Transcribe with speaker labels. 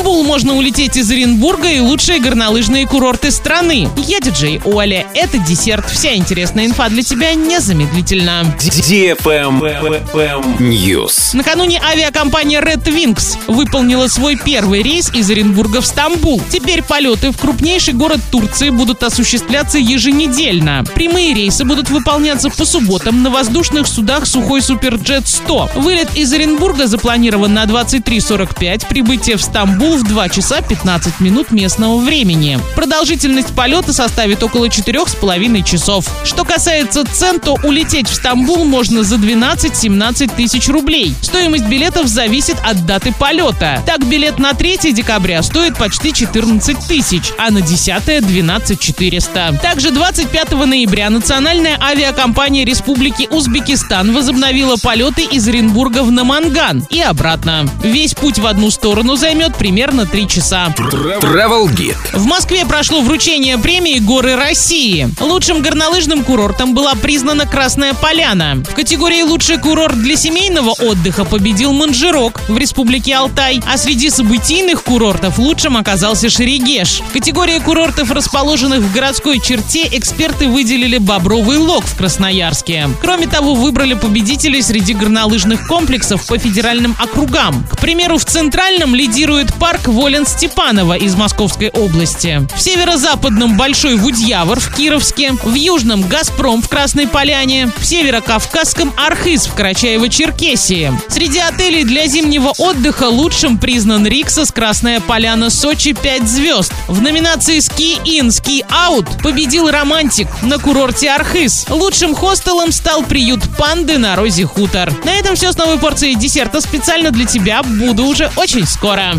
Speaker 1: Стамбул можно улететь из Оренбурга и лучшие горнолыжные курорты страны. Я диджей Оля. Это десерт. Вся интересная инфа для тебя незамедлительно.
Speaker 2: News.
Speaker 1: Накануне авиакомпания Red Wings выполнила свой первый рейс из Оренбурга в Стамбул. Теперь полеты в крупнейший город Турции будут осуществляться еженедельно. Прямые рейсы будут выполняться по субботам на воздушных судах Сухой Суперджет 100. Вылет из Оренбурга запланирован на 23.45, прибытие в Стамбул в 2 часа 15 минут местного времени. Продолжительность полета составит около 4,5 часов. Что касается цен, то улететь в Стамбул можно за 12-17 тысяч рублей. Стоимость билетов зависит от даты полета. Так, билет на 3 декабря стоит почти 14 тысяч, а на 10 12 400. Также 25 ноября национальная авиакомпания Республики Узбекистан возобновила полеты из Оренбурга в Наманган и обратно. Весь путь в одну сторону займет примерно 3 часа.
Speaker 2: Travel Guide.
Speaker 1: В Москве прошло вручение премии «Горы России». Лучшим горнолыжным курортом была признана Красная Поляна. В категории «Лучший курорт для семейного отдыха» победил Манжирок в Республике Алтай, а среди событийных курортов лучшим оказался Шерегеш. В категории курортов, расположенных в городской черте, эксперты выделили Бобровый Лог в Красноярске. Кроме того, выбрали победителей среди горнолыжных комплексов по федеральным округам. К примеру, в Центральном лидирует парк Волен Степанова из Московской области. В северо-западном Большой Вудьявр в Кировске, в Южном Газпром в Красной Поляне, в северо-кавказском Архыз в Карачаево-Черкесии. Среди отелей для зимнего отдыха лучшим признан Риксос Красная Поляна Сочи 5 звезд. В номинации Ski Out победил Романтик на курорте Архыз. Лучшим хостелом стал приют Панды на Розе Хутор. На этом все с новой порцией десерта специально для тебя. Буду уже очень скоро.